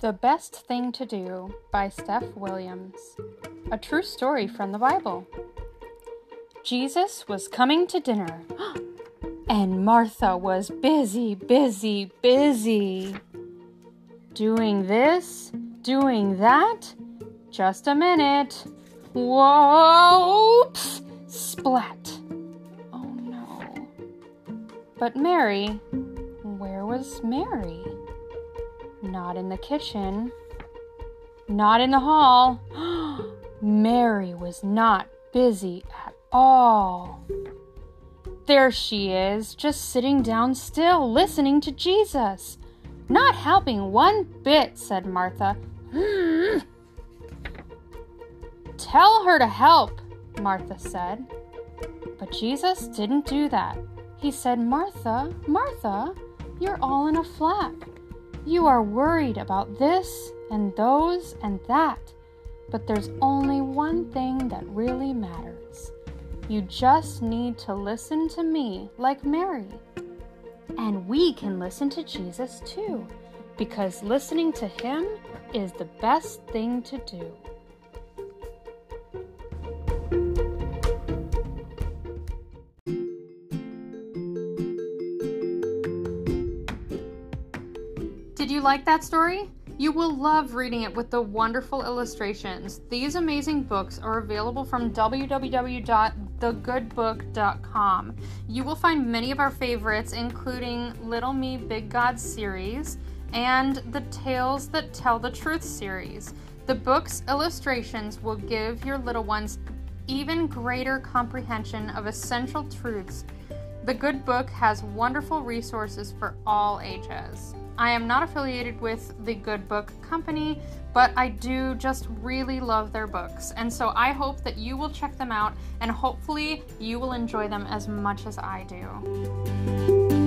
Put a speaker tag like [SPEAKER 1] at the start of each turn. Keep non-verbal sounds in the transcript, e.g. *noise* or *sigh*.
[SPEAKER 1] The Best Thing to Do by Steph Williams. A true story from the Bible. Jesus was coming to dinner, *gasps* and Martha was busy, busy, busy. Doing this, doing that. Just a minute. Whoops! Splat. Oh no. But Mary, where was Mary? Not in the kitchen. Not in the hall. *gasps* Mary was not busy at all. There she is, just sitting down still, listening to Jesus. Not helping one bit, said Martha. *gasps* Tell her to help, Martha said. But Jesus didn't do that. He said, Martha, Martha, you're all in a flap. You are worried about this and those and that, but there's only one thing that really matters. You just need to listen to me like Mary. And we can listen to Jesus too, because listening to him is the best thing to do. Did you like that story? You will love reading it with the wonderful illustrations. These amazing books are available from www.thegoodbook.com. You will find many of our favorites, including Little Me, Big God series and the Tales That Tell the Truth series. The book's illustrations will give your little ones even greater comprehension of essential truths. The Good Book has wonderful resources for all ages. I am not affiliated with the Good Book Company, but I do just really love their books. And so I hope that you will check them out and hopefully you will enjoy them as much as I do.